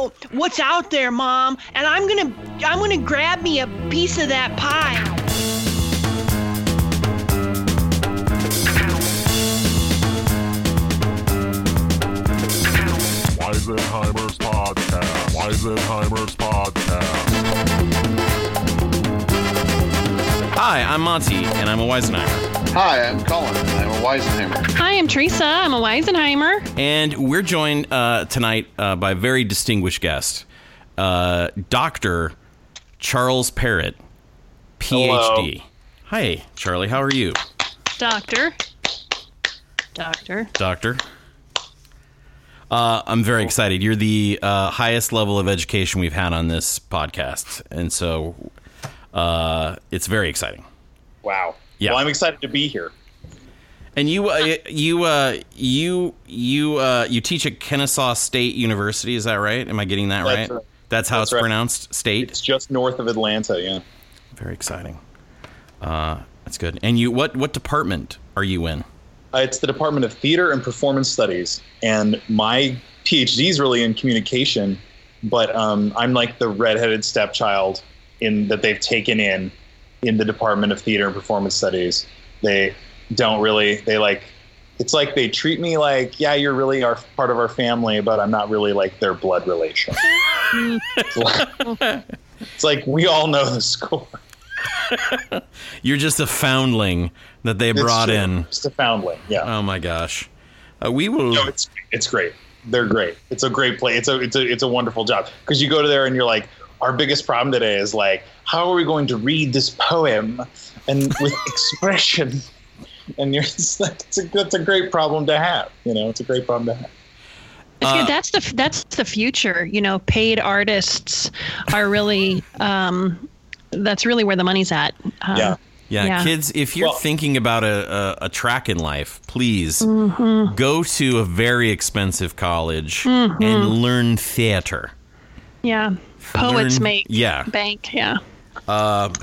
know what's out there, Mom, and I'm gonna I'm gonna grab me a piece of that pie. Weisenheimer's Podcast. Weisenheimer's Podcast. Hi, I'm Monty, and I'm a Weisenheimer. Hi, I'm Colin. I'm a Weisenheimer. Hi, I'm Teresa. I'm a Weisenheimer. And we're joined uh, tonight uh, by a very distinguished guest, uh, Dr. Charles Parrott, PhD. Hi, Charlie. How are you? Doctor. Doctor. Doctor. Uh, I'm very excited. You're the uh, highest level of education we've had on this podcast, and so uh, it's very exciting. Wow. Yeah. Well, I'm excited to be here. And you, uh, you, uh, you, you, uh, you teach at Kennesaw State University. Is that right? Am I getting that That's right? right. That's how That's it's right. pronounced. State. It's just north of Atlanta. Yeah. Very exciting. Uh, that's good. And you, what, what department are you in? Uh, it's the Department of Theater and Performance Studies, and my PhD is really in communication, but um, I'm like the redheaded stepchild in that they've taken in in the Department of Theater and Performance Studies. They don't really. They like. It's like they treat me like, yeah, you're really our part of our family, but I'm not really like their blood relation. it's, like, it's like we all know the score. You're just a foundling that they brought in. Just a foundling. Yeah. Oh my gosh. Uh, we will. No, it's it's great. They're great. It's a great play. It's a it's a it's a wonderful job because you go to there and you're like, our biggest problem today is like, how are we going to read this poem and with expression? And you're it's, like, it's a that's a great problem to have. You know, it's a great problem to have. It's Uh. That's the that's the future. You know, paid artists are really um, that's really where the money's at. Um, Yeah. Yeah, Yeah. kids, if you're Well- thinking about a, a, a track in life, please Mm-hmm. go to a very expensive college and learn theater. yeah. Poets Learn- make yeah. bank. Yeah.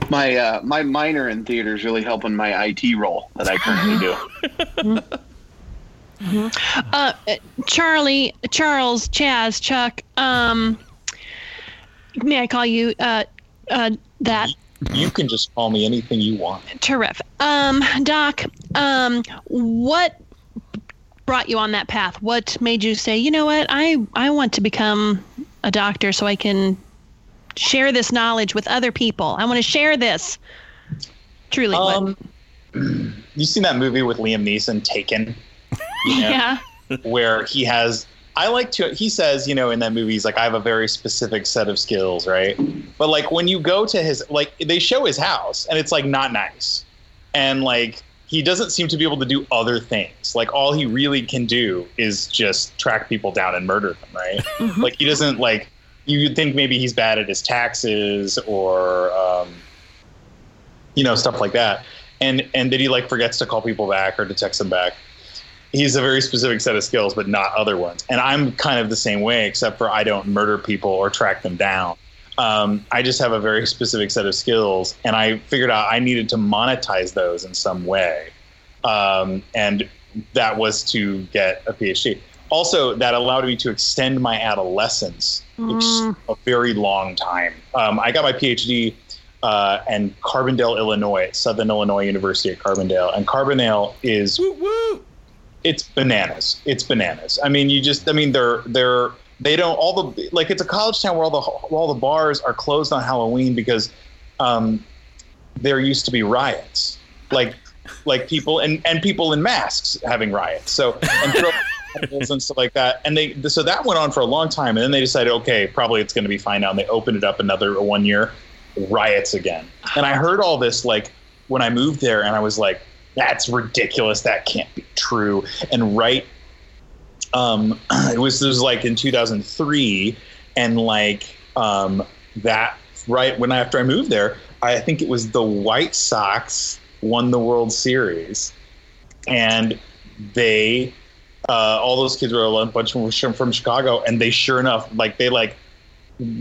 My uh, my minor in theater is really helping my IT role that I currently do. Uh, Charlie, Charles, Chaz, Chuck. Um, may I call you uh, uh, that? You can just call me anything you want. Terrific. Um, Doc, um, what brought you on that path? What made you say, you know what, I, I want to become a doctor so I can share this knowledge with other people. I want to share this. Truly. Um, you seen that movie with Liam Neeson, Taken? You know? yeah. where he has I like to he says, you know, in that movie he's like I have a very specific set of skills, right? But like when you go to his like they show his house and it's like not nice. And like he doesn't seem to be able to do other things. Like all he really can do is just track people down and murder them, right? Like he doesn't like you'd think maybe he's bad at his taxes or um you know, stuff like that. And and that he like forgets to call people back or to text them back he's a very specific set of skills, but not other ones. And I'm kind of the same way, except for I don't murder people or track them down. Um, I just have a very specific set of skills, and I figured out I needed to monetize those in some way, um, and that was to get a PhD. Also, that allowed me to extend my adolescence ex- a very long time. Um, I got my PhD uh, in Carbondale, Illinois, Southern Illinois University at Carbondale, and Carbondale is Woo woo. it's bananas. It's bananas. I mean, you just. I mean, they're they're they don't all the like it's a college town where all the where all the bars are closed on Halloween because um, there used to be riots, like like people and and people in masks having riots. So and and stuff like that. And they so that went on for a long time, and then they decided, okay, probably it's going to be fine now. And they opened it up another one year, riots again. And I heard all this like when I moved there, and I was like, that's ridiculous. That can't be true. And right, um, it was this was like in 2003, and like um, that right when after I moved there, I think it was the White Sox won the World Series, and they uh, all those kids were a bunch of them from Chicago, and they sure enough like they like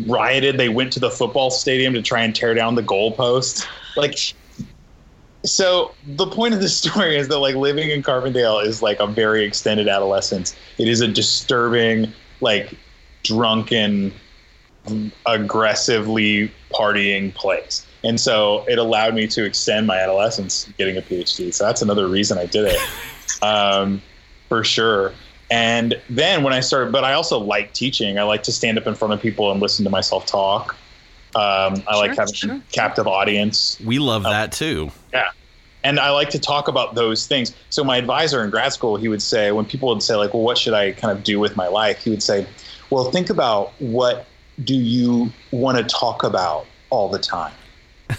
rioted. They went to the football stadium to try and tear down the goalpost. Like so the point of the story is that like living in Carbondale is like a very extended adolescence. It is a disturbing, like drunken, aggressively partying place. And so it allowed me to extend my adolescence getting a PhD. So that's another reason I did it, um, for sure. And then when I started, but I also like teaching. I like to stand up in front of people and listen to myself talk. Um, I like having sure. a captive audience. We love that too. Yeah. And I like to talk about those things. So my advisor in grad school, he would say, when people would say, like, well, what should I kind of do with my life? He would say, well, think about what do you want to talk about all the time?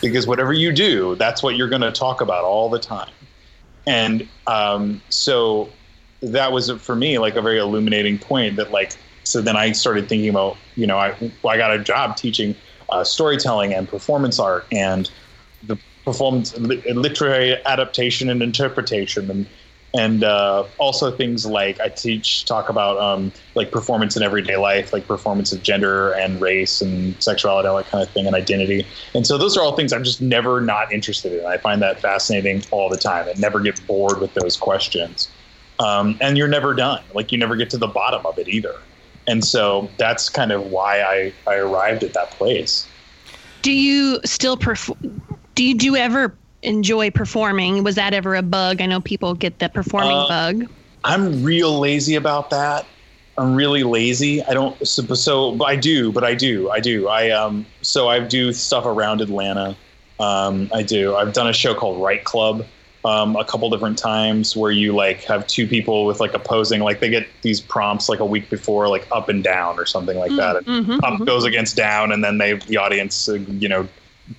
Because whatever you do, that's what you're going to talk about all the time. And um, so that was for me like a very illuminating point that like so then I started thinking about you know I well, I got a job teaching uh, storytelling and performance art and the performance li- literary adaptation and interpretation and and uh, also things like I teach talk about um, like performance in everyday life, like performance of gender and race and sexuality, all that kind of thing, and identity. And so those are all things I'm just never not interested in. I find that fascinating all the time, and never get bored with those questions. Um, and you're never done. Like you never get to the bottom of it either. And so that's kind of why I, I arrived at that place. Do you still perform? Do you do ever enjoy performing? Was that ever a bug? I know people get the performing Uh, bug. I'm real lazy about that. I'm really lazy. I don't so, so but I do, but I do. I do. I um so I do stuff around Atlanta. Um I do. I've done a show called Write Club um a couple different times where you like have two people with like opposing like they get these prompts like a week before like up and down or something like that. And Mhm, up goes against down and then they the audience uh, you know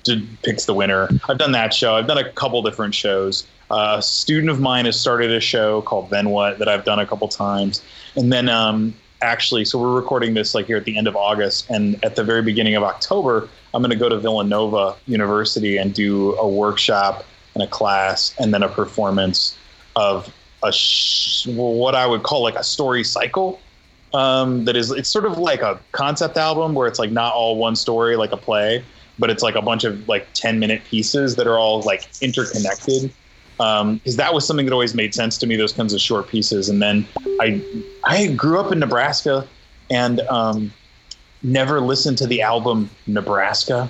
d- picks the winner. I've done that show. I've done a couple different shows. Uh, a student of mine has started a show called then what that i've done a couple times. And then um, actually so we're recording this like here at the end of august and at the very beginning of october i'm going to go to villanova university and do a workshop and a class and then a performance of a sh- what i would call like a story cycle. Um, that is it's sort of like a concept album where it's like not all one story like a play but it's like a bunch of like 10 minute pieces that are all like interconnected. Because that was something that always made sense to me those kinds of short pieces. And then i i grew up in nebraska and um, never listened to the album nebraska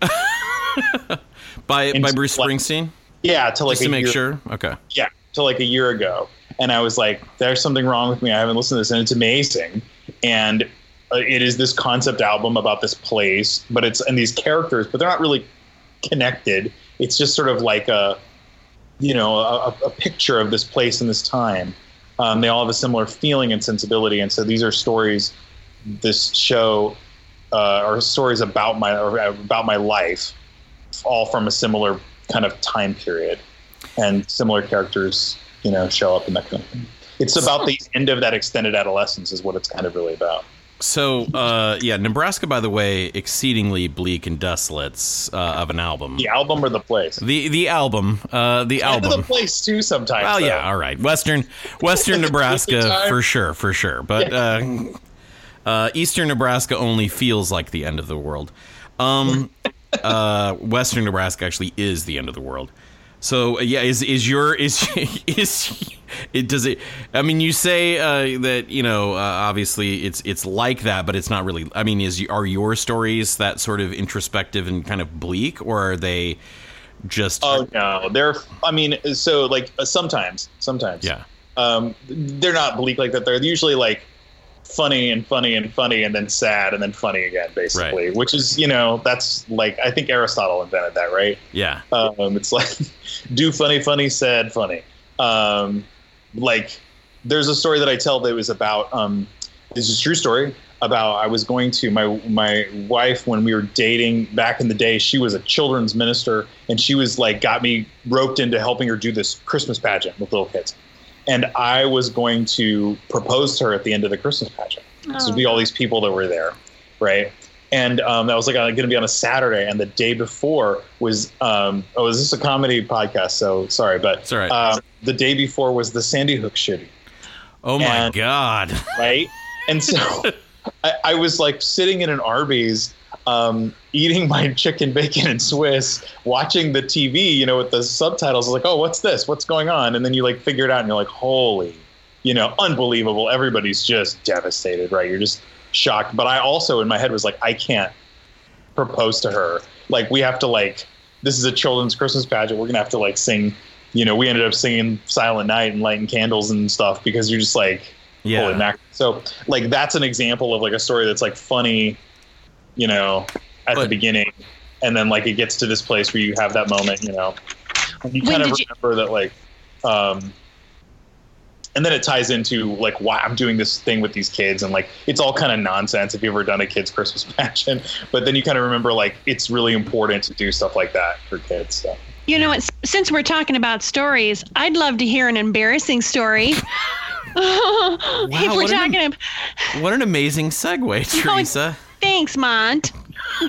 By by Bruce like- Springsteen. yeah to like Just to make year- sure. Okay. yeah to like a year ago and i was like there's something wrong with me i haven't listened to this and it's amazing and uh, it is this concept album about this place but it's and these characters but they're not really connected it's just sort of like a you know a, a picture of this place and this time um, they all have a similar feeling and sensibility and so these are stories this show uh, are stories about my or about my life all from a similar kind of time period and similar characters, you know, show up in that kind of thing. It's about the end of that extended adolescence, is what it's kind of really about. So, uh, yeah, Nebraska, by the way, exceedingly bleak and desolate uh, of an album. The album or the place? The the album, uh, the album. the place too. Sometimes. Well, though. yeah, all right. Western Western Nebraska for sure, for sure. But uh, uh, Eastern Nebraska only feels like the end of the world. Um, uh, Western Nebraska actually is the end of the world. So uh, yeah, is is your is is it does it? I mean, you say uh, that you know uh, obviously it's it's like that, but it's not really. I mean, is are your stories that sort of introspective and kind of bleak, or are they just? Oh no, they're. I mean, so like uh, sometimes, sometimes. yeah. Um, they're not bleak like that. They're usually like funny and funny and funny and then sad and then funny again, basically. Which is, you know, that's like I think Aristotle invented that, right? Yeah. Um, it's like do funny, funny, sad, funny. Um, like there's a story that I tell that was about. Um, this is a true story about I was going to my my wife when we were dating back in the day. She was a children's minister, and she was like got me roped into helping her do this Christmas pageant with little kids. And I was going to propose to her at the end of the Christmas pageant. So it'd be all these people that were there, right? And um, that was like going to be on a Saturday, and the day before was um, oh, is this a comedy podcast? So sorry, but It's all right. um, the day before was the Sandy Hook shooting, Oh my and- god. right? And so I, I was like sitting in an Arby's, um, eating my chicken, bacon, and Swiss, watching the TV, you know, with the subtitles. I was like, oh, what's this? What's going on? And then you like figure it out, and you're like, holy, you know, unbelievable. Everybody's just devastated, right? You're just shocked. But I also in my head was like, I can't propose to her. Like we have to like this is a children's Christmas pageant. We're gonna have to like sing. You know, we ended up singing Silent Night and lighting candles and stuff because you're just like, Yeah. holy mac. So like that's an example of like a story that's like funny, you know, at the beginning, and then like it gets to this place where you have that moment, you know, and you kind of did you- remember that like, um, and then it ties into like why I'm doing this thing with these kids, and like it's all kind of nonsense if you've ever done a kids Christmas pageant, but then you kind of remember like it's really important to do stuff like that for kids. So. You know what? Since we're talking about stories, I'd love to hear an embarrassing story. if we're what an- talking, ab- What an amazing segue, Teresa. Thanks, Mont.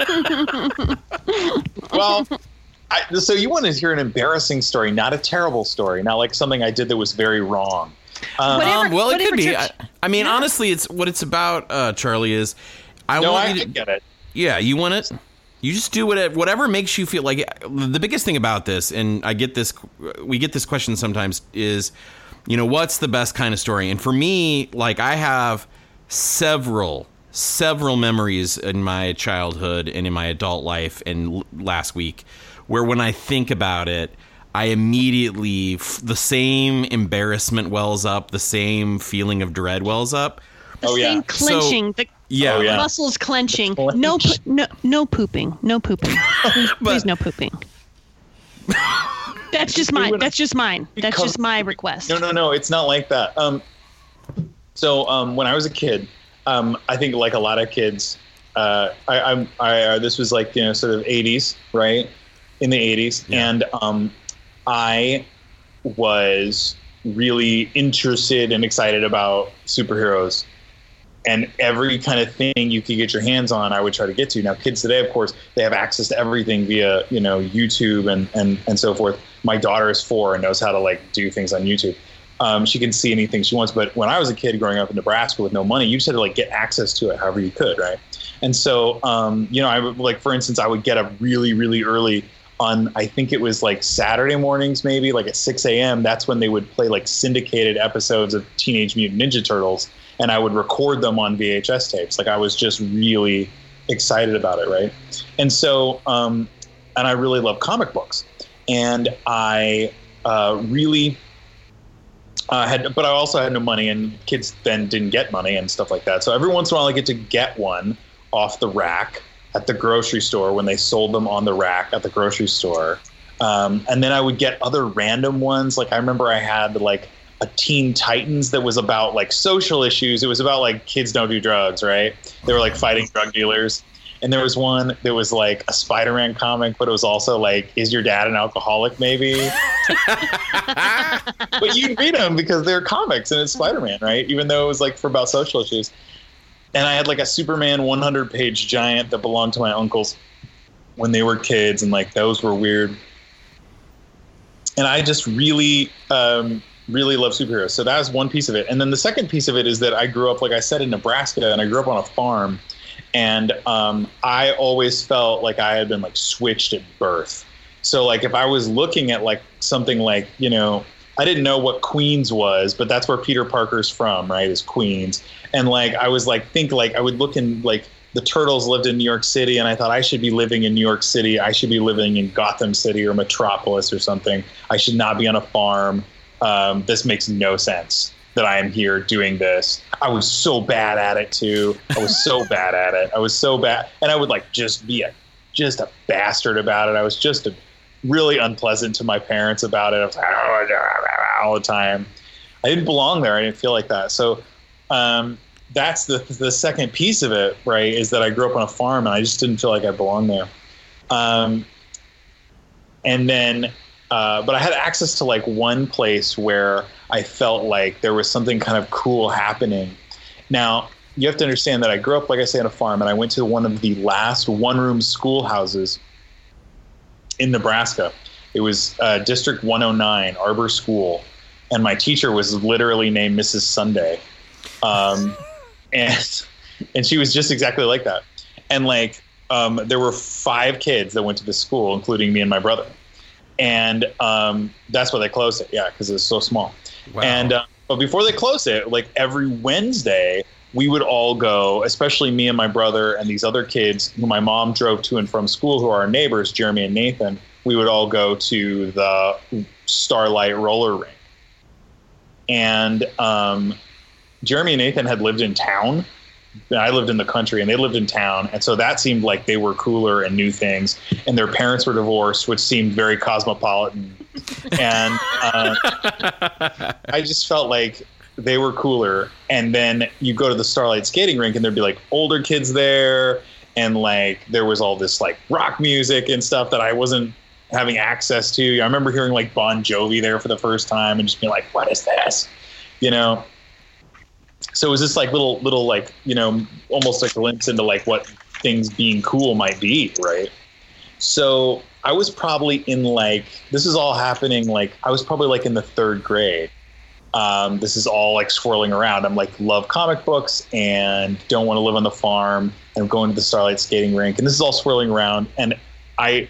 well, I, so you want to hear an embarrassing story, not a terrible story, not like something I did that was very wrong. Um, Whatever- Um, well, it could be. church- I, I mean, honestly, it's what it's about. Uh, Charlie is. I no, want I, you I to. get it. Yeah, you want it. You just do whatever, whatever makes you feel like. The biggest thing about this, and I get this, we get this question sometimes, is, you know, what's the best kind of story? And for me, like I have several, several memories in my childhood and in my adult life and last week, where when I think about it, I immediately f- the same embarrassment wells up, the same feeling of dread wells up. The Oh, yeah. same clenching, the Yeah, Oh, yeah. muscles clenching. No, po- no, no pooping. No pooping. Please, please no pooping. That's just mine. That's just mine. That's just my request. No, no, no. It's not like that. Um, so um, when I was a kid, um, I think like a lot of kids, uh, I, I'm, I, uh, this was like you know sort of 80s, right? In the 80s, Yeah. and um, I was really interested and excited about superheroes. And every kind of thing you could get your hands on, I would try to get to. Now, kids today, of course, they have access to everything via, you know, YouTube and and and so forth. My daughter is four and knows how to like do things on YouTube. Um, she can see anything she wants. But when I was a kid growing up in Nebraska with no money, you just had to like get access to it however you could, right? And so, um, you know, I would like, for instance, I would get up really, really early on. I think it was like Saturday mornings, maybe like at 6 a.m. That's when they would play like syndicated episodes of Teenage Mutant Ninja Turtles, and I would record them on VHS tapes. Like I was just really excited about it, right? And so, um, and I really love comic books, and I uh, really uh, had, but I also had no money, and kids then didn't get money and stuff like that. So every once in a while, I get to get one off the rack at the grocery store when they sold them on the rack at the grocery store. Um, and then I would get other random ones. Like I remember I had like a Teen Titans that was about like social issues. It was about like kids don't do drugs, right? They were like fighting drug dealers. And there was one that was like a Spider-Man comic, but it was also like, "Is your dad an alcoholic?" Maybe. but you'd read them because they're comics and it's Spider-Man, right? Even though it was like for about social issues. And I had like a Superman 100-page giant that belonged to my uncles when they were kids, and like those were weird. And I just really, um, really love superheroes. So that was one piece of it. And then the second piece of it is that I grew up, like I said, in Nebraska, and I grew up on a farm. And um, I always felt like I had been like switched at birth. So like if I was looking at like something like you know I didn't know what Queens was, but that's where Peter Parker's from, right? Is Queens. And like I was like think like I would look in like the Turtles lived in New York City, and I thought I should be living in New York City. I should be living in Gotham City or Metropolis or something. I should not be on a farm. Um, this makes no sense that I am here doing this. I was so bad at it too. I was so bad at it. I was so bad, and I would like just be a just a bastard about it. I was just a, really unpleasant to my parents about it. I was like, "Oh, all the time. I didn't belong there. I didn't feel like that. So um, that's the the second piece of it, right? Is that I grew up on a farm and I just didn't feel like I belonged there. Um, and then, uh, but I had access to like one place where I felt like there was something kind of cool happening. Now, you have to understand that I grew up, like I say, on a farm, and I went to one of the last one room schoolhouses in Nebraska. It was uh, District 109, Arbor School. And my teacher was literally named Mrs. Sunday. Um, and, and she was just exactly like that. And like, um, there were five kids that went to the school, including me and my brother. And um, that's why they closed it. Yeah, because it was so small. Wow. And uh, But before they closed it, like every Wednesday, we would all go, especially me and my brother and these other kids who my mom drove to and from school, who are our neighbors, Jeremy and Nathan. We would all go to the Starlight roller rink. And um, Jeremy and Nathan had lived in town. I lived in the country and they lived in town. And so that seemed like they were cooler and knew things. And their parents were divorced, which seemed very cosmopolitan. And uh, I just felt like they were cooler. And then you go to the Starlight skating rink and there'd be like older kids there. And like there was all this like rock music and stuff that I wasn't having access to. I remember hearing like Bon Jovi there for the first time and just being like, what is this? You know? So it was just like little, little like, you know, almost like a glimpse into like what things being cool might be, right? So I was probably in like, this is all happening like, I was probably like in the third grade. Um, this is all like swirling around. I'm like, love comic books and don't want to live on the farm. And I'm going to the Starlight skating rink. And this is all swirling around. And I,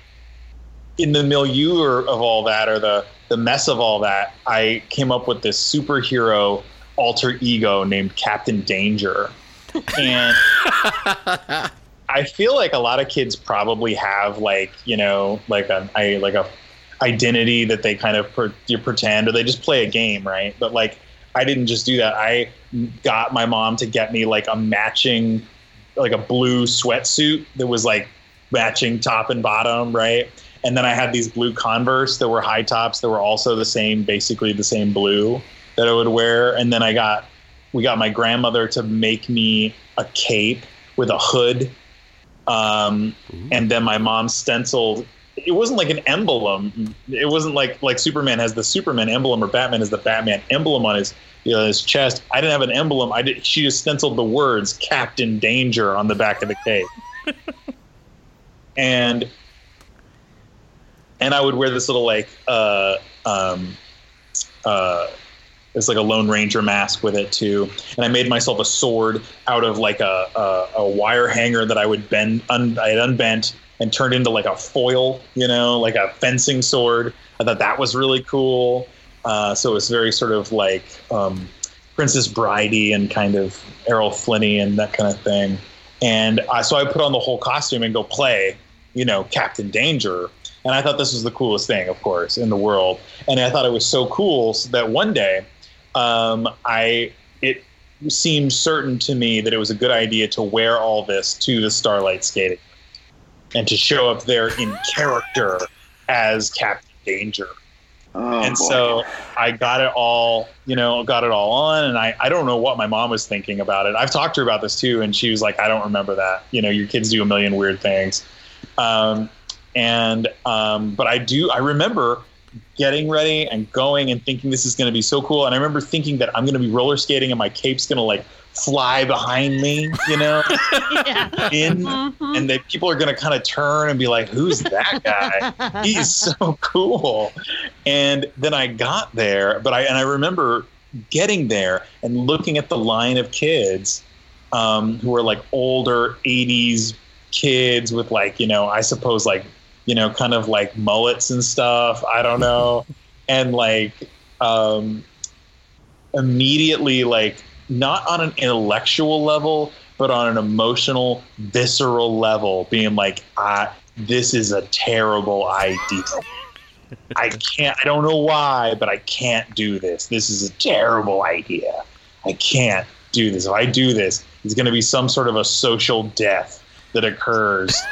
in the milieu of all that or the the mess of all that, I came up with this superhero alter ego named Captain Danger, and I feel like a lot of kids probably have like you know like a I like a identity that they kind of per, you pretend or they just play a game, right? But like I didn't just do that. I got my mom to get me like a matching like a blue sweatsuit that was like matching top and bottom, right? And then I had these blue Converse that were high tops that were also the same, basically the same blue that I would wear. And then I got, we got my grandmother to make me a cape with a hood. Um, and then my mom stenciled. It wasn't like an emblem. It wasn't like like Superman has the Superman emblem or Batman has the Batman emblem on his you know, his chest. I didn't have an emblem. I did. She just stenciled the words "Captain Danger" on the back of the cape. and and I would wear this little like uh, um, uh, it's like a Lone Ranger mask with it too. And I made myself a sword out of like a, a, a wire hanger that I would bend, un, I had unbent and turned into like a foil, you know, like a fencing sword. I thought that was really cool. Uh, so it was very sort of like um, Princess Bridey and kind of Errol Flynn and that kind of thing. And uh, so I put on the whole costume and go play, you know, Captain Danger. And I thought this was the coolest thing, of course, in the world. And I thought it was so cool so that one day um, I it seemed certain to me that it was a good idea to wear all this to the Starlight skating and to show up there in character as Captain Danger. Oh, and boy. so I got it all, you know, got it all on. And I, I don't know what my mom was thinking about it. I've talked to her about this too. And she was like, I don't remember that. You know, your kids do a million weird things. Um, and, um, but I do, I remember getting ready and going and thinking this is going to be so cool. And I remember thinking that I'm going to be roller skating and my cape's going to like fly behind me, you know, yeah. in, Mhm. and that people are going to kind of turn and be like, who's that guy? He's so cool. And then I got there, but I, and I remember getting there and looking at the line of kids um, who were like older 80s kids with like, you know, I suppose like, you know, kind of like mullets and stuff. I don't know. and like, um, immediately like not on an intellectual level but on an emotional visceral level being like ah this is a terrible idea. I can't i don't know why but i can't do this. This is a terrible idea. I can't do this. If i do this it's going to be some sort of a social death that occurs.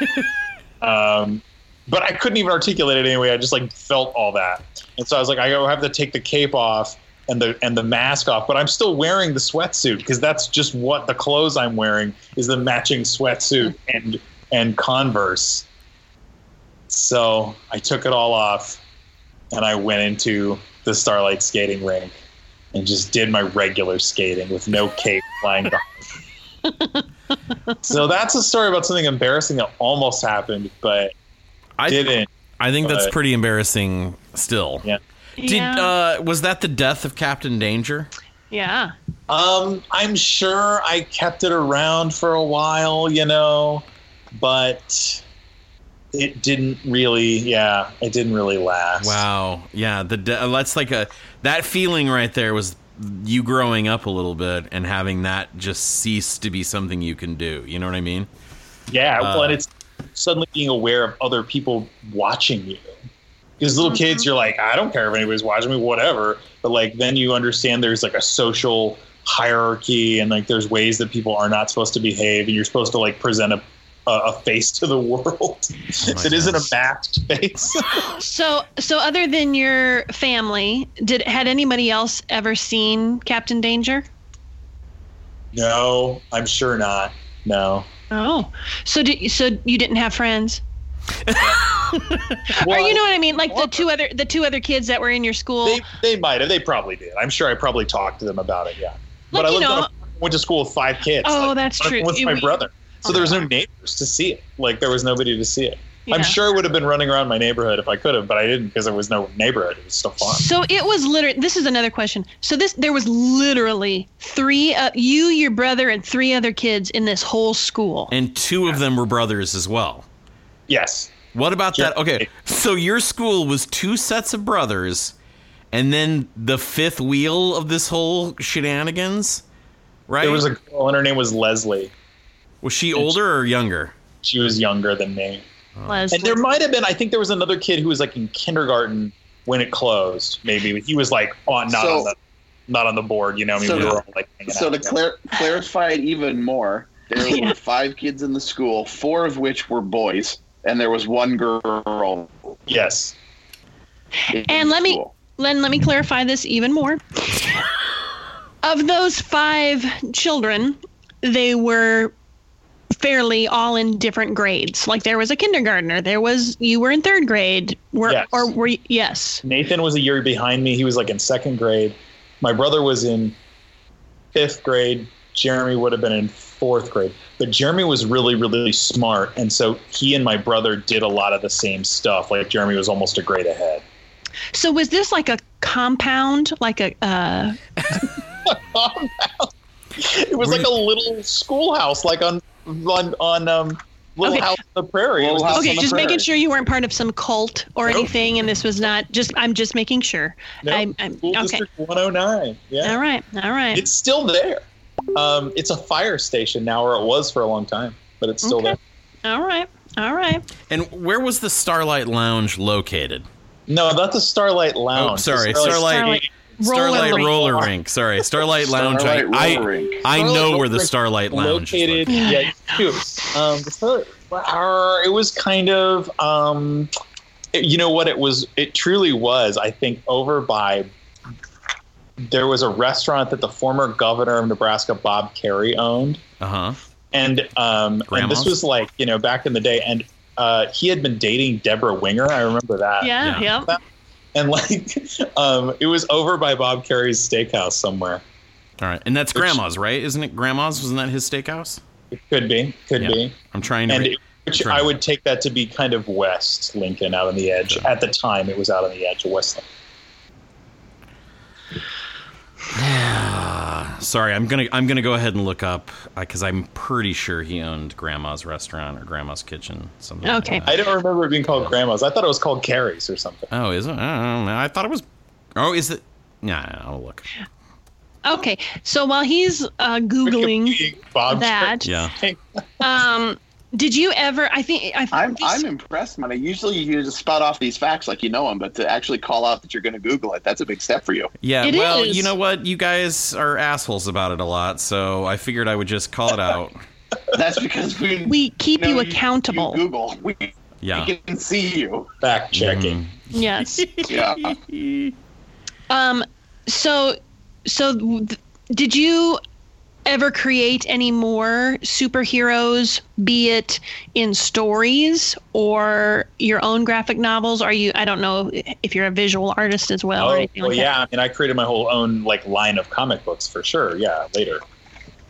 Um, but i couldn't even articulate it anyway i just like felt all that and so i was like i have to take the cape off and the and the mask off, but I'm still wearing the sweatsuit because that's just what the clothes I'm wearing is the matching sweatsuit mm. and and Converse. So I took it all off and I went into the Starlight skating rink and just did my regular skating with no cape flying behind. so that's a story about something embarrassing that almost happened, but I didn't. I think that's pretty embarrassing still. Yeah. Did yeah. uh, was that the death of Captain Danger? yeah. Um, I'm sure I kept it around for a while, you know, but it didn't really. Yeah, it didn't really last. Wow. Yeah. The de- that's like a that feeling right there was you growing up a little bit and having that just cease to be something you can do. You know what I mean? Yeah, well, Uh, and it's suddenly being aware of other people watching you. Because little mm-hmm. kids, you're like, I don't care if anybody's watching me, whatever. But like, then you understand there's like a social hierarchy, and like there's ways that people are not supposed to behave, and you're supposed to like present a a, a face to the world oh that isn't a God. masked face. So, so other than your family, did had anybody else ever seen Captain Danger? no, I'm sure not. No. Oh, so did so you didn't have friends, or you know what I mean? Like the two other the two other kids that were in your school. They, they might have. They probably did. I'm sure I probably talked to them about it. Yeah. Like, but I know- went to school with five kids. Oh, Like, that's true. With my we- brother, so there was no neighbors to see it. Like there was nobody to see it. Yeah. I'm sure I would have been running around my neighborhood if I could have, but I didn't because there was no neighborhood. It was still fun. So it was literally. This is another question. So this there was literally three. Uh, you, your brother, and three other kids in this whole school. And two of them were brothers as well. Yes. What about Yeah. that? Okay, so your school was two sets of brothers, and then the fifth wheel of this whole shenanigans, right? There was a girl, and her name was Leslie. was she older or younger? She was younger than me. Leslie. And there might have been. I think there was another kid who was like in kindergarten when it closed. Maybe he was like on not So- on the not on the board. You know, I mean, So we to- were all like So out to clar- clarify it even more, there Yeah. were five kids in the school, four of which were boys, and there was one girl. yes. And let me- Len, let me clarify this even more. of those five children, they were fairly all in different grades. Like there was a kindergartner, there was you were in third grade. Were Yes. or were you, yes. Nathan was a year behind me. He was like in second grade. My brother was in fifth grade. Jeremy would have been in fourth grade. But Jeremy was really, really smart. And so he and my brother did a lot of the same stuff. Like Jeremy was almost a grade ahead. So was this like a compound, like a uh It was like a little schoolhouse, like on on, on um, Little Okay. House on the Prairie. It was Little House the Okay, on the just making sure you weren't part of some cult or Nope. anything and this was not just I'm just making sure. Nope. I'm, I'm School okay. District 109. Yeah. All right. All right. It's still there. Um, it's a fire station now, or it was for a long time, but it's still Okay. there. All right. All right. And where was the Starlight Lounge located? No, that's a Starlight Lounge. Oh, sorry, The Starlight. Starlight Starlight roller Roller, rink. Rink. Sorry, Starlight Lounge. Starlight I, Roller I, Rink. I Starlight know where the Starlight Lounge located. is. Yeah, you do. Um, the Starlight- uh, it was kind of. Um, it- you know what? It was. It truly was. I think over by. There was a restaurant that the former governor of Nebraska, Bob Kerrey, owned. Uh huh. and um, and this was like you know back in the day, and uh, he had been dating Debra Winger. I remember that. Yeah. Yeah. Yep. And like, um, it was over by Bob Kerrey's steakhouse somewhere. All right, and that's Grandma's, right? Isn't it Grandma's? Wasn't that his steakhouse? It could be, could Yeah. be, I'm trying to. and re- it, which Sure. I would take that to be kind of West Lincoln, out on the edge. Sure. At the time, it was out on the edge of West Lincoln. Sorry, I'm gonna I'm gonna go ahead and look up because I'm pretty sure he owned Grandma's restaurant or Grandma's kitchen. Something. like Okay. that. I don't remember it being called Grandma's. I thought it was called Kerrey's or something. Oh, is it? I don't know. I thought it was. Oh, is it? Nah, I'll look. Okay. So while he's uh, googling Bob that, Yeah. Um, did you ever? I think I. I'm these- I'm impressed, man. Usually you just spot off these facts like you know them, but to actually call out that you're going to Google it, that's a big step for you. Yeah. It well, is. you know what? You guys are assholes about it a lot, so I figured I would just call it out. That's because we we keep know you accountable. You Google, we, Yeah. we can see you. Fact checking. Yes. Yeah. Um. So, so th- did you ever create any more superheroes, be it in stories or your own graphic novels? Are you? I don't know if you're a visual artist as well or Oh, anything well, like yeah. I mean, I created my whole own like line of comic books for sure. Yeah, later.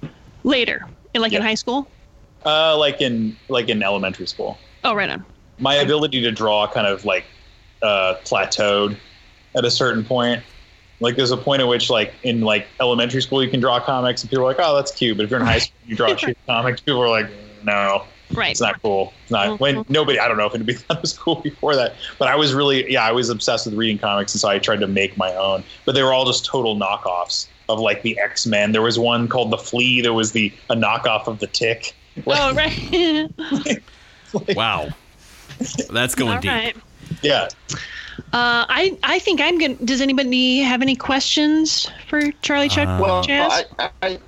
that. Later, like in high school. Uh, like in like in elementary school. Oh, right on. my ability to draw kind of like uh, plateaued at a certain point. Like there's a point at which like in like elementary school you can draw comics and people are like, oh that's cute. But if you're in high school you draw cute comics, people are like, no. Right. It's not cool. It's not when mm-hmm. nobody. I don't know if anybody thought it was cool before that, but I was really yeah. I was obsessed with reading comics, and so I tried to make my own. But they were all just total knockoffs of like the X Men. There was one called the Flea. There was the a knockoff of the Tick. Oh, right. Wow. That's going All deep. right. Yeah. Uh, I I think I'm gonna. Does anybody have any questions for Charlie Chuck? Uh, Well, Jazz? I, I,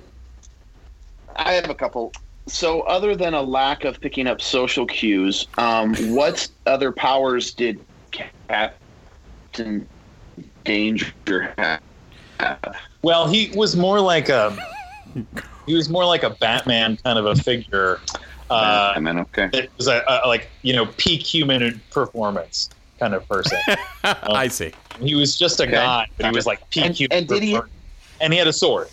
I have a couple. So, other than a lack of picking up social cues, um, what other powers did Captain Danger have? Well, he was more like a he was more like a Batman kind of a figure. Uh, I mean, okay. it was a, a like you know peak human performance kind of person. I see. he was just a Okay. god, but he was like PQ. And- and did he- and he had a sword,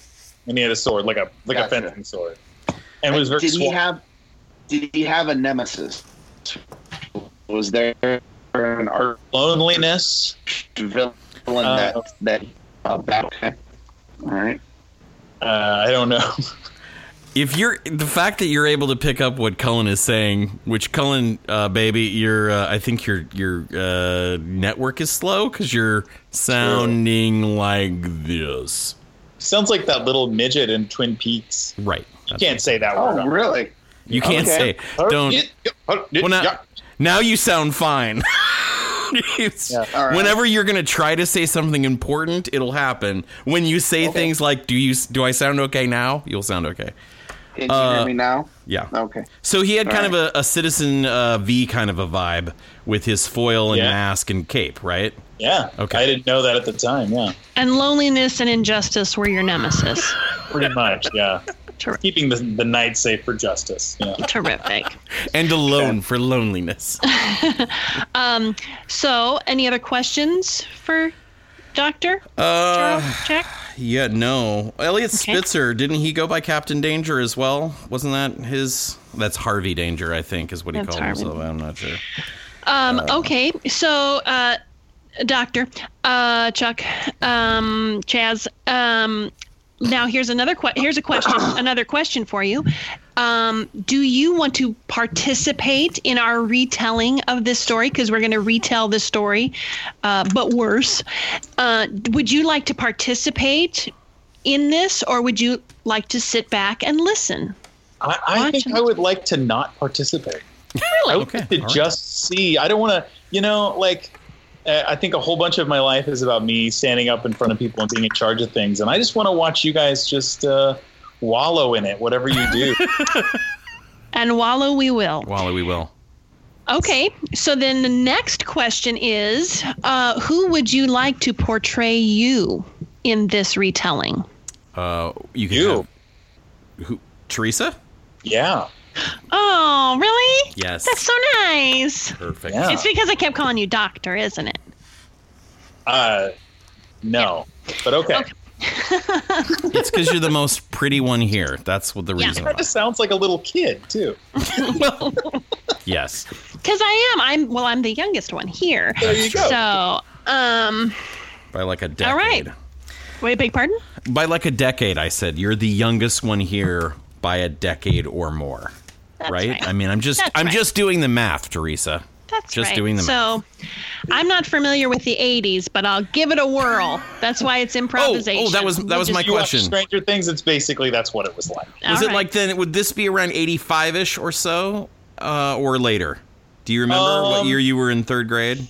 and he had a sword like a like Gotcha. a fencing sword, and it was very did he have? Did he have a nemesis? Was there an art loneliness. villain Uh, that that uh, battle? Okay. All right. Uh, I don't know. If you're the fact that you're able to pick up what Colin is saying, which Colin, uh, baby, your uh, I think your your uh, network is slow because you're sounding like this. Sounds like that little midget in Twin Peaks. Right. You can't say that word. Oh, really? You can't Okay. say. Don't. Well, now, now you sound fine. Yeah. All right. Whenever you're gonna try to say something important, it'll happen. When you say Okay. things like, "Do you do I sound okay now?" You'll sound okay. Can you Uh, hear me now? Yeah. Okay. So he had All kind of a, a Citizen uh, V kind of a vibe with his foil and Yeah. mask and cape, right? Yeah. Okay. I didn't know that at the time. Yeah. and loneliness and injustice were your nemesis. Pretty much. Yeah. Ter- Keeping the the night safe for justice. Yeah. terrific. And alone for loneliness. um, So, any other questions for Doctor Uh, Jack? yeah, no. Eliot Okay. Spitzer, didn't he go by Captain Danger as well? Wasn't that his? That's Harvey Danger, I think, is what he That's called Harvey. himself. I'm not sure. Um, okay, so uh, Doctor uh, Chuck um, Chaz. Um, now here's another que- here's a question another question for you. Um, do you want to participate in our retelling of this story? Because we're going to retell this story, uh, but worse. Uh, would you like to participate in this, or would you like to sit back and listen? I, I think him. I would like to not participate. really? I would Okay, like to all right. just see. I don't want to, you know, like. Uh, I think a whole bunch of my life is about me standing up in front of people and being in charge of things, and I just want to watch you guys just uh, wallow in it, whatever you do. And wallow we will. Wallow we will. Okay, so then the next question is uh, who would you like to portray you in this retelling? Uh, you can You. have- who? Teresa? yeah, Oh, really? Yes. That's so nice. Perfect. Yeah. It's because I kept calling you doctor, isn't it? uh, no, but okay. Okay. It's because you're the most pretty one here. That's what the Yeah. reason. That why. just sounds like a little kid too. Yes. Because I am. I'm well. I'm the youngest one here. There you go. So, um, By like a decade. All right. wait, beg pardon? By like a decade, I said you're the youngest one here by a decade or more. That's right? right. I mean, I'm just That's I'm right. just doing the math, Teresa. That's Just right. doing the math. so, I'm not familiar with the '80s, but I'll give it a whirl. That's why it's improvisation. oh, that was- that was my You question. Stranger Things. It's basically that's what it was like. Was All it like then? Would this be around 85ish or so, uh, or later? Do you remember what Um, year you were in third grade?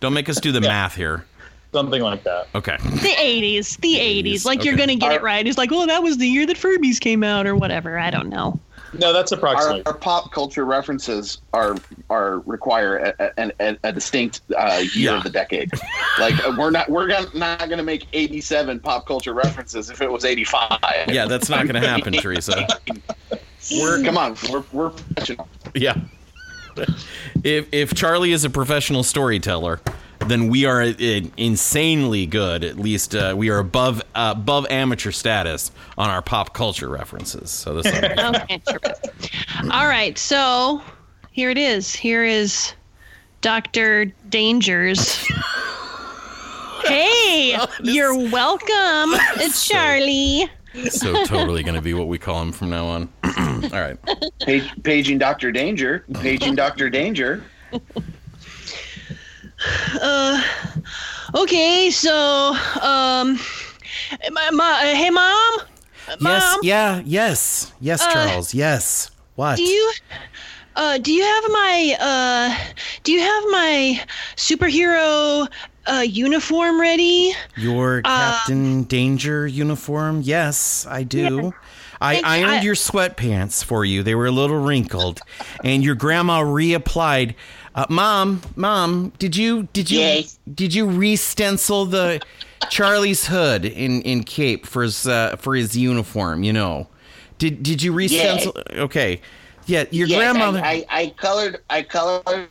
Don't make us do the math here. Something like that. Okay. the 80s? The 80s. Like you're gonna get it right. It's like, oh, that was the year that Furbies came out, or whatever. I don't know. No, that's Our, approximately. our pop culture references are are require a, a, a, a distinct uh, year Yeah. of the decade. Like uh, we're not we're gonna, not going to make eighty seven pop culture references if it was eighty five. Yeah, that's not going to happen, Teresa. we're come on, we're we're professional. Yeah. If if Charlie is a professional storyteller, then we are uh, insanely good. At least uh, we are above uh, above amateur status on our pop culture references. So this. Okay. All right, so here it is. Here is Doctor Dangers. Hey, you're welcome, It's Charlie. so totally going to be what we call him from now on. All right. Page, paging Doctor Danger. Paging Doctor Danger. Uh, okay, so um, my, my, hey mom, Yes. mom, Yeah. Yes. Yes, Uh, Charles. Yes. What? do you uh do you have my uh do you have my superhero uh uniform ready? Your Uh, Captain Danger uniform? Yes, I do. I Thank- ironed I- your sweatpants for you. They were a little wrinkled, and your grandma reapplied. Uh, mom, mom, did you did you Yes. did you re-stencil the Charlie's hood in in cape for his uh, for his uniform? You know, did did you re-stencil? Okay, yeah, your Yes, grandmother. I, I, I colored I colored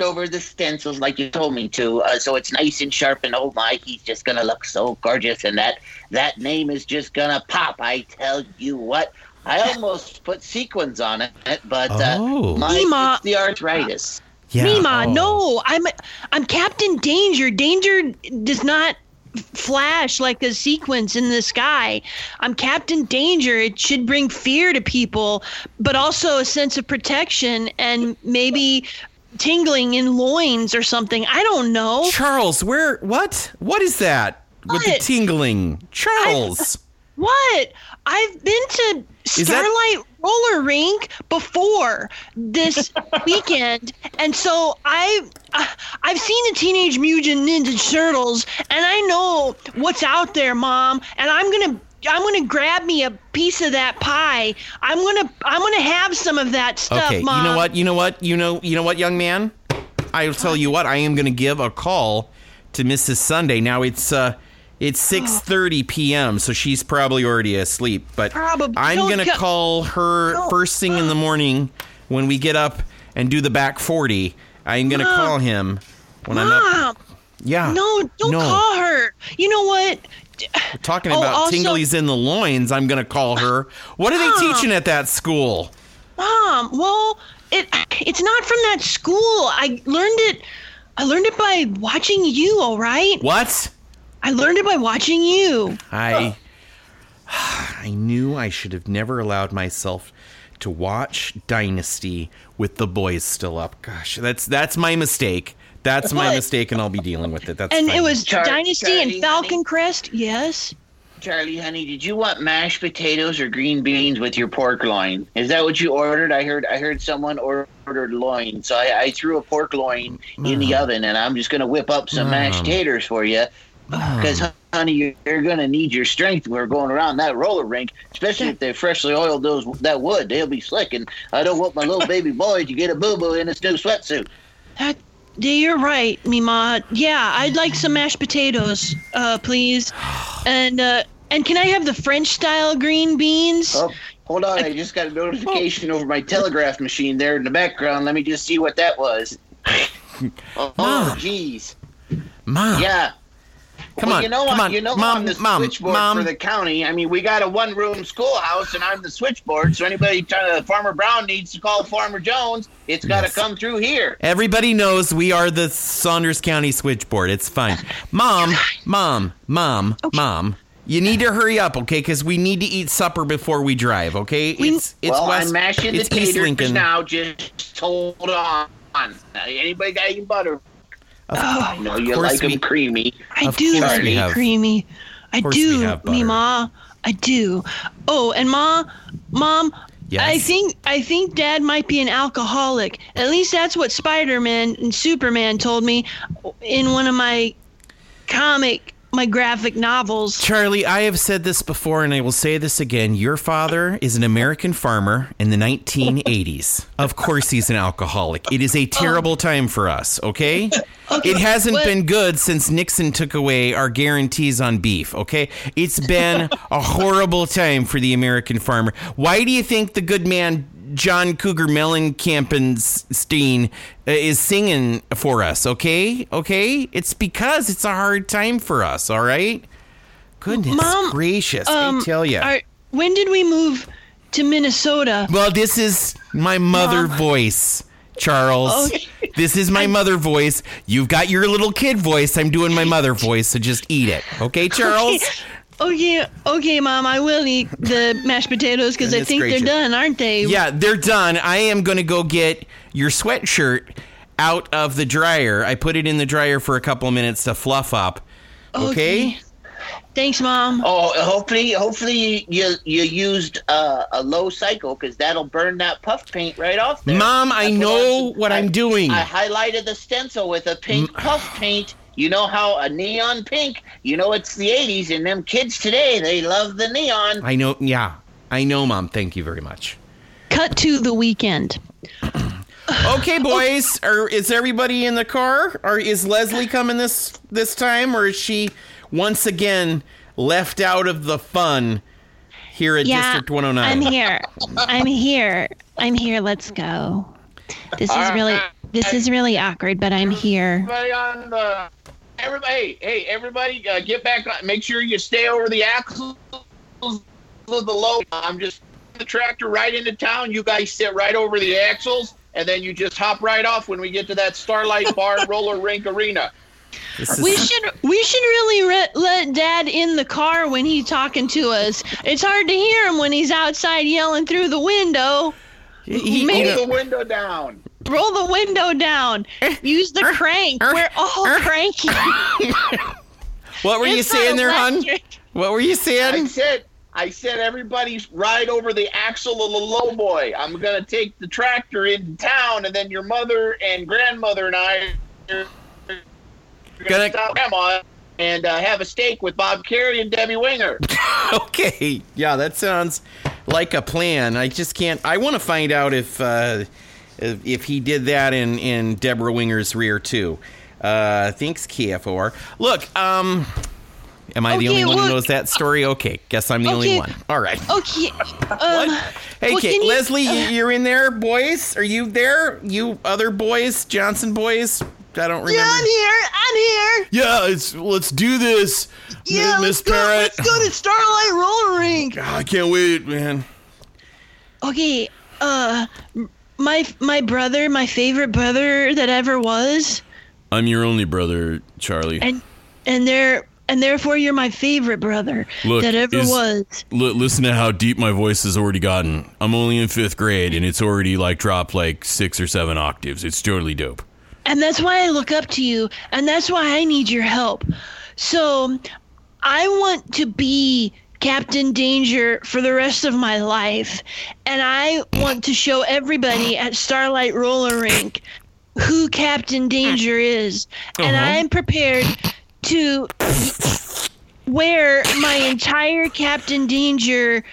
over the stencils like you told me to, uh, so it's nice and sharp. And oh my, he's just gonna look so gorgeous, and that that name is just gonna pop. I tell you what. I almost put sequins on it, but uh, Oh. my Mima. it's the arthritis. yeah, Mima, oh. no, I'm I'm Captain Danger. Danger does not flash like a sequence in the sky. I'm Captain Danger. It should bring fear to people, but also a sense of protection and maybe tingling in loins or something. I don't know. Charles, where? What? What is that with the tingling? Charles. What? I've been to Is that- Starlight Roller Rink before this weekend, and so I, I I've seen the Teenage Mutant Ninja Turtles, and I know what's out there, Mom. And I'm gonna I'm gonna grab me a piece of that pie. I'm gonna I'm gonna have some of that stuff, Okay, Mom. you know what? You know what? You know you know what, young man? I'll tell you what. I am going to give a call to Mrs. Sunday. Now it's uh it's 6:30 p.m. so she's probably already asleep, but Probably. I'm Don't going to go- call her Don't. first thing in the morning when we get up and do the back 40. I'm going to Mom. call him when I'm up. Mom, Yeah. no, don't no. call her. You know what? We're talking Oh, about also- tinglies in the loins. I'm going to call her. What are they Mom. teaching at that school? Mom, well, it it's not from that school. I learned it I learned it by watching you, all right? What? I learned it by watching you. I I knew I should have never allowed myself to watch Dynasty with the boys still up. Gosh, that's that's my mistake. That's my mistake, and I'll be dealing with it. That's And fine. it was Char- Dynasty Charlie, and Falcon honey. Crest. Yes. Charlie, honey, did you want mashed potatoes or green beans with your pork loin? Is that what you ordered? I heard I heard someone ordered loin, so I, I threw a pork loin in the uh-huh. oven, and I'm just gonna whip up some uh-huh. mashed Mom. taters for you. Because, honey, you're, you're gonna need your strength. We're going around that roller rink, especially if they freshly oiled those that wood. They'll be slick, and I don't want my little baby boy to get a boo boo in his new sweatsuit. That you're right, Mima. Yeah, I'd like some mashed potatoes, uh, please. And uh and can I have the French style green beans? Oh, hold on. I just got a notification over my telegraph machine there in the background. Let me just see what that was. Oh, jeez. Mom. Yeah. Come well, on, you know, come I'm- on, you know, Mom, I'm the Mom, switchboard Mom. for the county. I mean, we got a one-room schoolhouse, and I'm the switchboard. So anybody trying to, Farmer Brown needs to call Farmer Jones. It's got to Yes. come through here. Everybody knows we are the Saunders County switchboard. It's fine. Mom, mom, mom, mom. You need to hurry up, okay? Because we need to eat supper before we drive, okay? It's it's well, West, I'm mashing it's the East taters now. Just hold on. Anybody got any butter? Of, oh, I know you course like them creamy. I do course like we it have- creamy. I do, me ma. I do. Oh, and Ma, Mom, Yes? I think I think Dad might be an alcoholic. At least that's what Spider-Man and Superman told me in one of my comic, my graphic novels. Charlie, I have said this before and I will say this again. Your father is an American farmer in the 1980s. Of course, he's an alcoholic. It is a terrible time for us, okay? It hasn't what- been good since Nixon took away our guarantees on beef, okay? It's been a horrible time for the American farmer. Why do you think the good man John Cougar Mellencampenstein uh, is singing for us, okay? Okay? It's because it's a hard time for us, all right? Goodness Mom, gracious, Um, I tell you. when did we move to Minnesota? well, this is my mother Mom. voice, Charles. Okay. This is my mother voice. You've got your little kid voice. I'm doing my mother voice, so just eat it. Okay, Charles? Okay, okay, okay, Mom. I will eat the mashed potatoes because I think gracious. they're done, aren't they? Yeah, they're done. I am going to go get your sweatshirt out of the dryer. I put it in the dryer for a couple of minutes to fluff up. Okay? Thanks, Mom. Oh, hopefully, hopefully you you used uh, a low cycle because that'll burn that puff paint right off there. Mom, I That's know I'm- what I- I'm doing. I highlighted the stencil with a pink puff paint. You know how a neon pink. You know it's the '80s, and them kids today they love the neon. I know. Yeah. I know, Mom. Thank you very much. Cut to the weekend. Okay, boys. Are, is everybody in the car? Or is Leslie coming this this time, or is she once again left out of the fun here at Yeah, District 109? I'm here. I'm here. I'm here. Let's go. This is really this is really awkward, but I'm here. Everybody on the. Everybody, hey, hey, everybody, uh, get back on. Make sure you stay over the axles of the load. I'm just the tractor right into town. You guys sit right over the axles, and then you just hop right off when we get to that Starlight Bar Roller Rink Arena. Is- We should we should really re- let Dad in the car when he's talking to us. It's hard to hear him when he's outside yelling through the window. He- he- Maybe- Roll the window down. Roll the window down. Use the uh, crank. Uh, we're all uh. cranky. what were you It's not saying there, hon? What were you saying? I saying? said, I said, everybody ride over the axle of the low boy. I'm gonna take the tractor into town, and then your mother and grandmother and I are Gonna- gonna stop grandma and uh, have a steak with Bob Kerrey and Debbie Winger. Okay. Yeah, that sounds like a plan. I just can't. I want to find out if uh, if if he did that in in Deborah Winger's rear too. Uh, thanks, KFOR. Look, um, am I the Okay, only one who knows that story? Okay, guess I'm the only one. All right. Okay. Um, Hey, well, Kate, can you- Leslie, you, you're in there, boys? Are you there? You other boys, Johnson boys? I don't remember. Yeah, I'm here. I'm here. Yeah, it's, let's do this, Yeah, let's go. Let's go to Starlight Roller Rink. I can't wait, man. Okay. Uh, my my brother, my favorite brother that ever was, I'm your only brother, Charlie. and and there and therefore you're my favorite brother Look, that ever is- was. L- listen to how deep my voice has already gotten. I'm only in fifth grade, and it's already like dropped like six or seven octaves. It's totally dope. And that's why I look up to you, and that's why I need your help. So, I want to be Captain Danger for the rest of my life, and I want to show everybody at Starlight Roller Rink who Captain Danger is. And Uh-huh. I'm prepared to wear my entire Captain Danger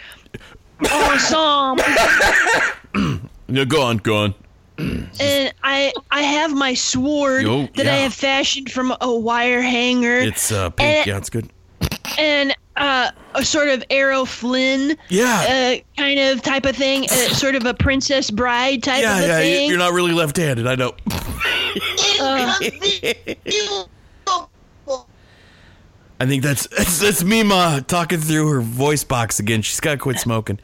ensemble No, go on, go on. And I I have my sword Yo, that I have fashioned from a wire hanger It's uh, And- Yeah, it's good. and uh, a sort of Errol Flynn Yeah. uh, kind of type of thing, uh, sort of a princess bride type yeah, of yeah. thing. You're not really left-handed. I know. Uh, I think that's that's, that's Mima talking through her voice box again. She's got to quit smoking.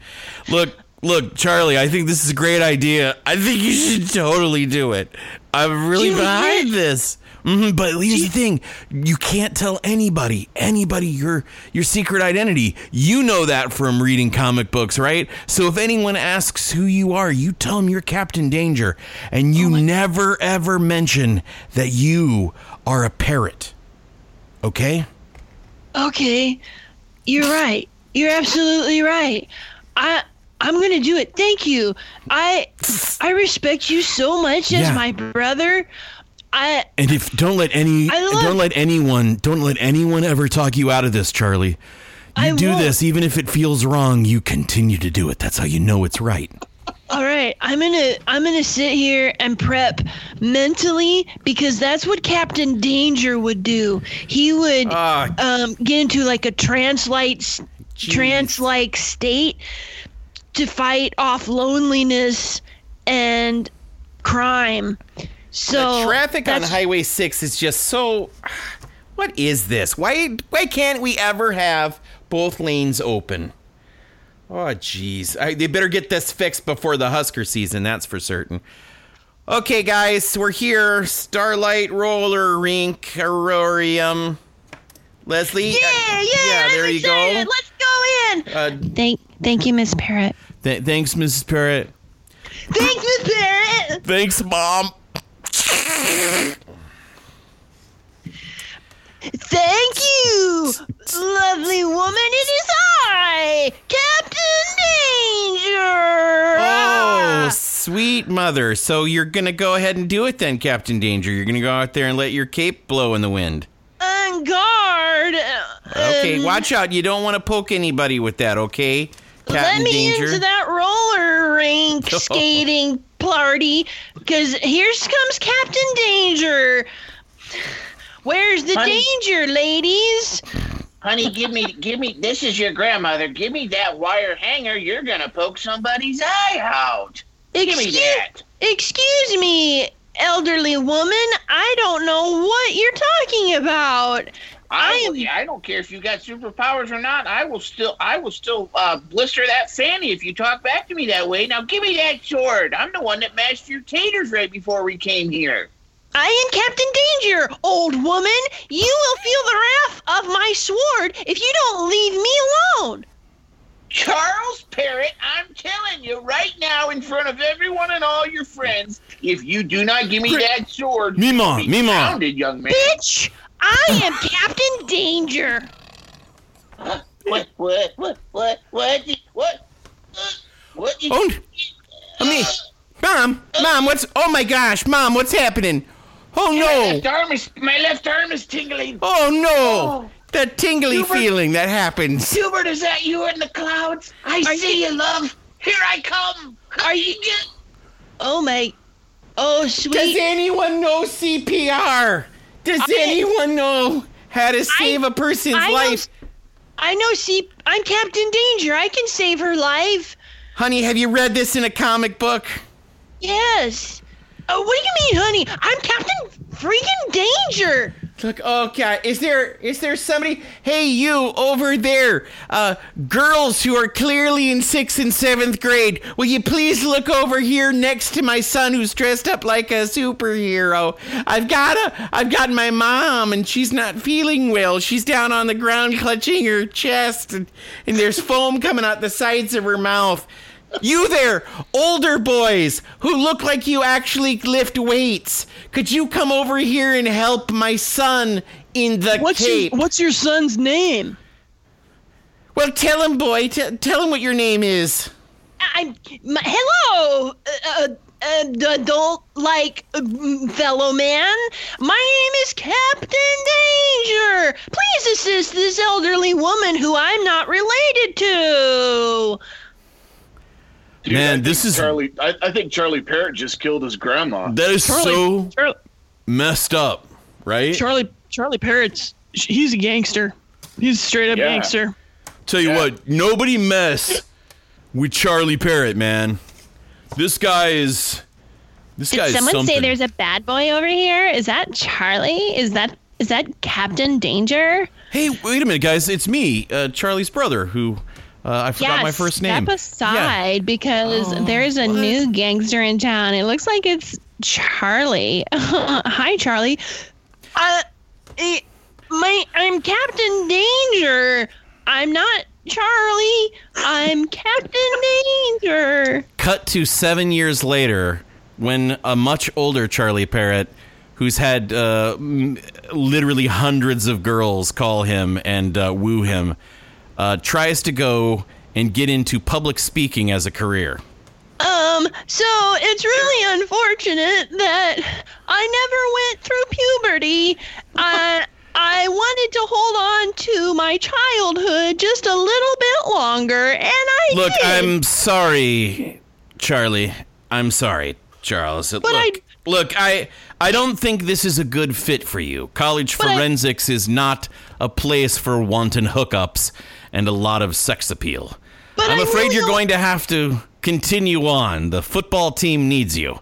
Look, look, Charlie. I think this is a great idea. I think you should totally do it. I'm really you behind this. hmm but here's the thing: you can't tell anybody, anybody your your secret identity. You know that from reading comic books, right? So if anyone asks who you are, you tell them you're Captain Danger, and you never ever mention that you are a parrot. Okay? okay, you're right. You're absolutely right. I I'm gonna do it. Thank you. I I respect you so much as Yeah. my brother. I And if don't let any love- don't let anyone don't let anyone ever talk you out of this, Charlie. You I do won't. this even if it feels wrong, you continue to do it. That's how you know it's right. All right, I'm gonna I'm gonna sit here and prep mentally because that's what Captain Danger would do. He would Ah. um, get into like a trance-like trance-like state to fight off loneliness and crime. So the traffic on Highway 6 is just so What is this? Why why can't we ever have both lanes open? Oh jeez. I- They better get this fixed before the Husker season, that's for certain. Okay, guys, we're here. Starlight Roller Rink Aurorium. Leslie. Yeah, uh, yeah. yeah. I'm There you go. Let's go in. Uh, Thank, thank you, Miss Parrot. Th- thanks, Mrs. Parrot. Thanks, Miss Parrot. Thanks, Mom. Thank you, lovely woman. It is I, Captain Danger. Oh, sweet mother. So you're gonna go ahead and do it then, Captain Danger. You're gonna go out there and let your cape blow in the wind. on guard. Okay, Um, watch out. You don't want to poke anybody with that, okay? Let Captain me Danger. into that roller rink oh. skating party, because here comes Captain Danger. Where's the Honey. danger, ladies? Honey, give me, give me. This is your grandmother. Give me that wire hanger. You're gonna poke somebody's eye out. Give me that. excuse me, elderly woman. I don't know what you're talking about. I I, am- I don't care if you got superpowers or not. I will still, I will still uh, blister that fanny if you talk back to me that way. Now give me that sword. I'm the one that mashed your taters right before we came here. I am Captain Danger, old woman. You will feel the wrath of my sword if you don't leave me alone. Charles Parrot, I'm telling you right now in front of everyone and all your friends, if you do not give me Great. that sword, Mima, you'll Mima. pounded, young man. Bitch, I am Captain Danger. What? What? What? What? What? What? What? What? did- Oh, I mean, Mom, Mom, what's? Oh my gosh, Mom, what's happening? Oh My no! left arm is my left arm is tingling. Oh no! Oh. That tingly Hubert. feeling that happens. Hubert, is that you in the clouds? I see you, love. Here I come. Are you? Oh my. Oh sweet. Does anyone know CPR? Does anyone know how to save a person's I know- life? I know. See, I'm Captain Danger. I can save her life. Honey, have you read this in a comic book? Yes. Oh, what do you mean, honey? I'm Captain freaking Danger. Look, okay. Is there is there somebody? Hey, you over there, uh, girls who are clearly in sixth and seventh grade. Will you please look over here next to my son who's dressed up like a superhero? I've got a, I've got my mom, and she's not feeling well. She's down on the ground clutching her chest, and, and there's foam coming out the sides of her mouth. You there, older boys who look like you actually lift weights. Could you come over here and help my son in the What's cape? your, what's your son's name? well, tell him, boy. T- tell him what your name is. I'm. My, hello, uh, uh, uh, adult like uh, fellow man. My name is Captain Danger. Please assist this elderly woman who I'm not related to. Dude, Man, this is- Charlie. I, I think Charlie Parrott just killed his grandma. That is so Charlie, messed up, right? Charlie Charlie Parrott's he's a gangster. He's a straight up Yeah. gangster. Tell you Yeah. what, nobody mess with Charlie Parrott, man. This guy is. This Did guy is someone something. say there's a bad boy over here? Is that Charlie? Is that is that Captain Danger? Hey, wait a minute, guys! It's me, uh, Charlie's brother, who uh, I forgot my first name. Step aside because Oh, there's a what? new gangster in town. It looks like it's Charlie. Hi, Charlie. Uh, eh, my I'm Captain Danger. I'm not Charlie. I'm Captain Danger. Cut to seven years later, when a much older Charlie Parrott, who's had uh, m- literally hundreds of girls call him and uh, woo him, uh, tries to go and get into public speaking as a career. Um, so it's really unfortunate that I never went through puberty. I I wanted to hold on to my childhood just a little bit longer, and I Look, did. I'm sorry, Charlie. I'm sorry, Charles. But look, I- look, I I don't think this is a good fit for you. College But I- forensics is not a place for wanton hookups and a lot of sex appeal. But I'm I afraid really you're going to have to continue on. The football team needs you.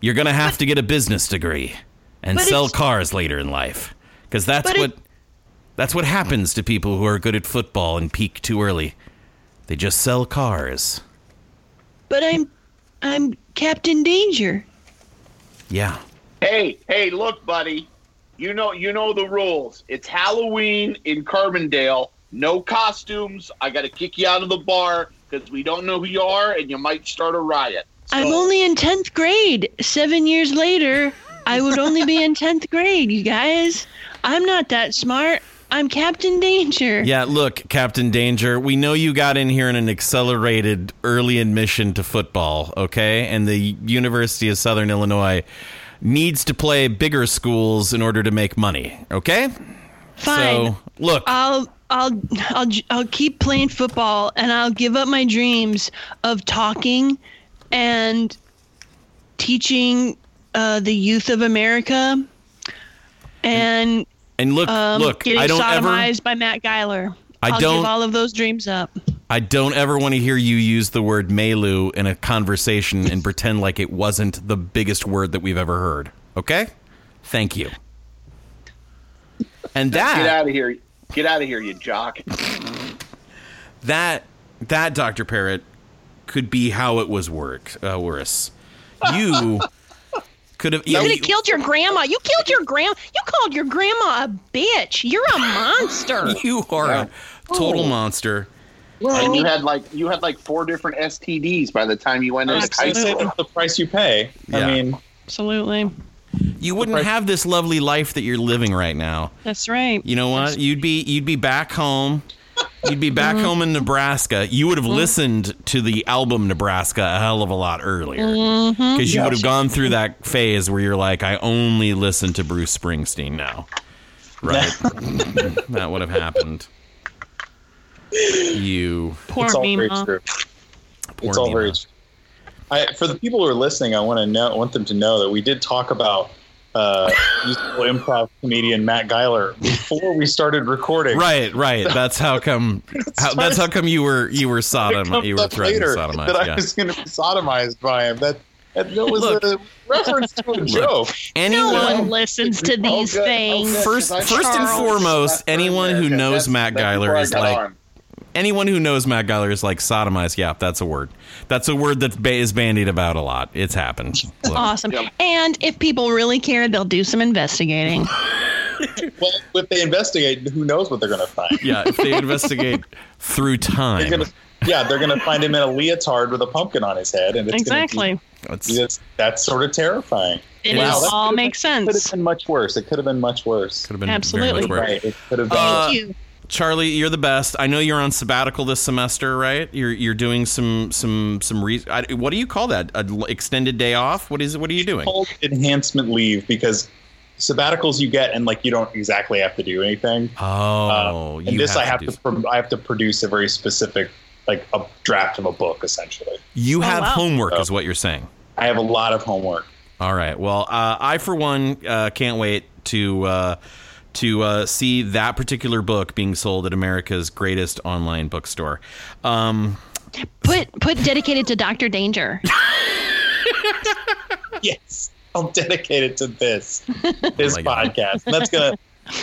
You're going to have to get a business degree and sell cars later in life because that's But it- what that's what happens to people who are good at football and peak too early. They just sell cars. but I'm I'm Captain Danger. Yeah. Hey, hey, look, buddy. you know, you know the rules. It's Halloween in Carbondale. No costumes. I got to kick you out of the bar because we don't know who you are, and you might start a riot. I'm only in 10th grade. Seven years later, I would only be in 10th grade, you guys. I'm not that smart. I'm Captain Danger. Yeah, look, Captain Danger, we know you got in here in an accelerated early admission to football, okay? And the University of Southern Illinois needs to play bigger schools in order to make money, okay? Fine. So, look, I'll I'll I'll j- I'll keep playing football and I'll give up my dreams of talking and teaching uh, the youth of America and and look, um, look, getting I don't ever sodomized by Matt Geiler. I I'll don't- give all of those dreams up. I don't ever want to hear you use the word Melu in a conversation and pretend like it wasn't the biggest word that we've ever heard. Okay? Thank you. And that Get out of here. Get out of here, you jock. that that Dr. Parrot could be how it was work uh, worse. You could have You yeah, could have killed your grandma. You killed your grandma. You called your grandma a bitch. You're a monster. you are a total monster. And you had like you had like four different STDs by the time you went into high school. the price you pay. Yeah. I mean, Absolutely. You wouldn't have this lovely life that you're living right now. That's right. You know what? You'd be you'd be back home. You'd be back mm-hmm. home in Nebraska. You would have mm-hmm. listened to the album Nebraska a hell of a lot earlier mm-hmm. because you would have gone through that phase where you're like, I only listen to Bruce Springsteen now. Right? that would have happened. You Poor it's all very Mima. true. poor it's all very Mima. true. I, for the people who are listening, I want to know, want them to know that we did talk about uh, musical improv comedian Matt Geiler before we started recording. Right, right. That's how come. How, that's how come you were you were It sodom. You were up later sodomize. that I Yeah. was going to be sodomized by him. That that, that was Look. a reference to a joke. No Anyone one listens to these. Oh, things. good. First, That's first and foremost, anyone who knows Matt that's Geiler is like on. Anyone who knows Matt Geiler is like sodomized. Yeah, that's a word. That's a word that ba- is bandied about a lot. It's happened. Look. Awesome. Yep. And if people really care, they'll do some investigating. Well, if they investigate, who knows what they're going to find? Yeah, if they investigate through They're time, gonna, yeah, they're going to find him in a leotard with a pumpkin on his head, and it's exactly. Gonna that's, be, that's, that's sort of terrifying. It Wow, is that all could've makes Could have sense. been much worse. It could have been much worse. could have been Absolutely. very much worse. Right. It could have been. Uh, Thank you. Charlie, you're the best. I know you're on sabbatical this semester, right? You're you're doing some some some re- I, What do you call that? An extended day off? What is what are you doing? called enhancement leave because sabbaticals you get and like you don't exactly have to do anything. Oh, Uh, you and this I have do to pro- I have to produce a very specific like a draft of a book essentially. You have wow. homework, Oh. is what you're saying. I have a lot of homework. All right. Well, uh, I for one uh, can't wait to uh, to uh, see that particular book being sold at America's greatest online bookstore. Um, Put put dedicated to Doctor Danger. Yes. I'll dedicate it to this this Oh my God. podcast. That's gonna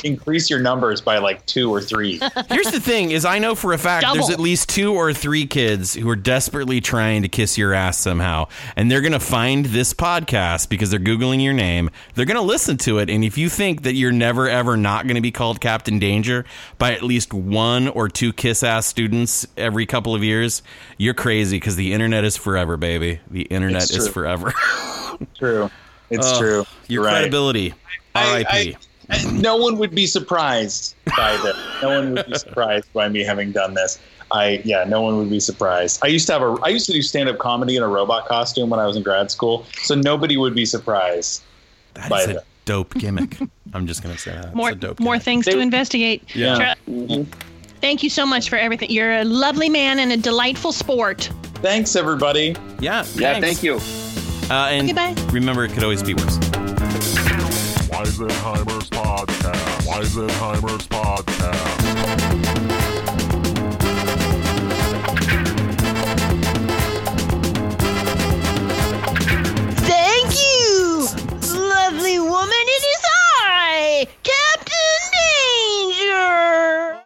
increase your numbers by like two or three. here's the thing: is I know for a fact there's at least two or three kids who are desperately trying to kiss your ass somehow, and they're gonna find this podcast because they're googling your name. They're gonna listen to it, and if you think that you're never ever not gonna be called Captain Danger by at least one or two kiss ass students every couple of years, you're crazy because the internet is forever, baby. The internet is forever. True. It's Ugh, true. Your right. credibility. I- R.I.P. I- no one would be surprised by this. No one would be surprised by me having done this. I yeah, no one would be surprised. I used to have a I used to do stand up comedy in a robot costume when I was in grad school, so nobody would be surprised. That by is a the- dope gimmick. I'm just gonna say that. More a dope more gimmick. things to investigate. Yeah. Tra- Thank you so much for everything. You're a lovely man and a delightful sport. Thanks everybody. Yeah. Yeah, thanks. thank you. Uh, and Okay, bye. remember, it could always be worse. Weisenheimer's Podcast. Weisenheimer's Podcast. Thank you, lovely woman.